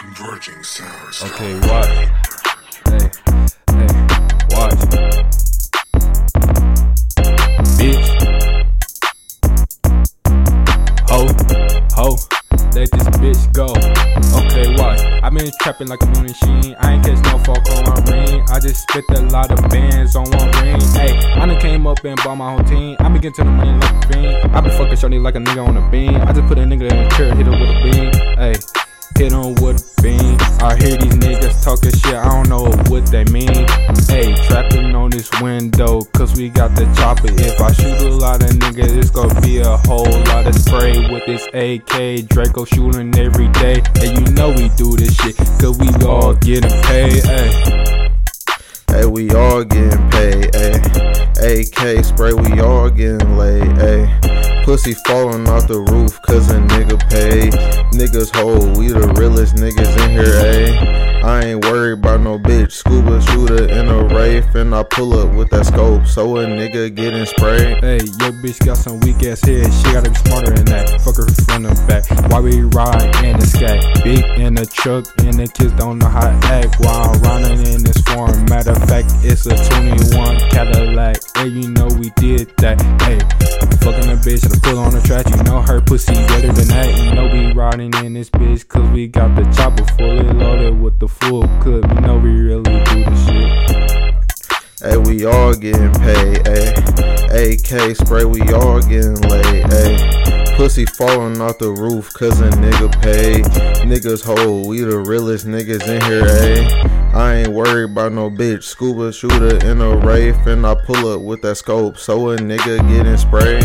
Converging sounds. Okay, watch. Hey, hey, watch. Bitch. Ho, ho, let this bitch go. Okay, watch. i been trapping like a moon sheen. I ain't catch no fuck on my ring. I just spit a lot of bands on one ring. Hey, I done came up and bought my whole team. I been getting to the money like a fiend. I been fucking shorty like a nigga on a beam. I just put a nigga in a chair, hit her with a beam. Shit, I don't know what they mean. Hey, trapping on this window, cause we got the chopper. If I shoot a lot of niggas, it's gonna be a whole lot of spray with this AK. Draco shooting every day. And you know we do this shit, cause we all getting paid. Hey. Hey, we all getting paid. AK spray, we all getting laid, ayy. Pussy falling off the roof cause a nigga paid. Niggas hold, we the realest niggas in here, ayy. I ain't no bitch. Scuba shooter in a Wraith, and I pull up with that scope. So a nigga getting sprayed. Hey, your bitch got some weak ass head. She gotta be smarter than that. Fuck her from the back. Why we ride in the sky? Big in the truck, and the kids don't know how to act. While running in this form. Matter of fact, it's a 21 Cadillac. Hey, you know we did that. Hey, fucking a bitch I pull on the track. You know her pussy better than that. You know we riding in this bitch cause we got the chopper fully loaded with the full clip. You know we all getting paid, ayy. AK spray, we all getting laid, ayy. Pussy falling off the roof cause a nigga paid. Niggas hold, we the realest niggas in here, ayy. I ain't worried about no bitch. Scuba shooter in a Wraith, and I pull up with that scope. So a nigga getting sprayed.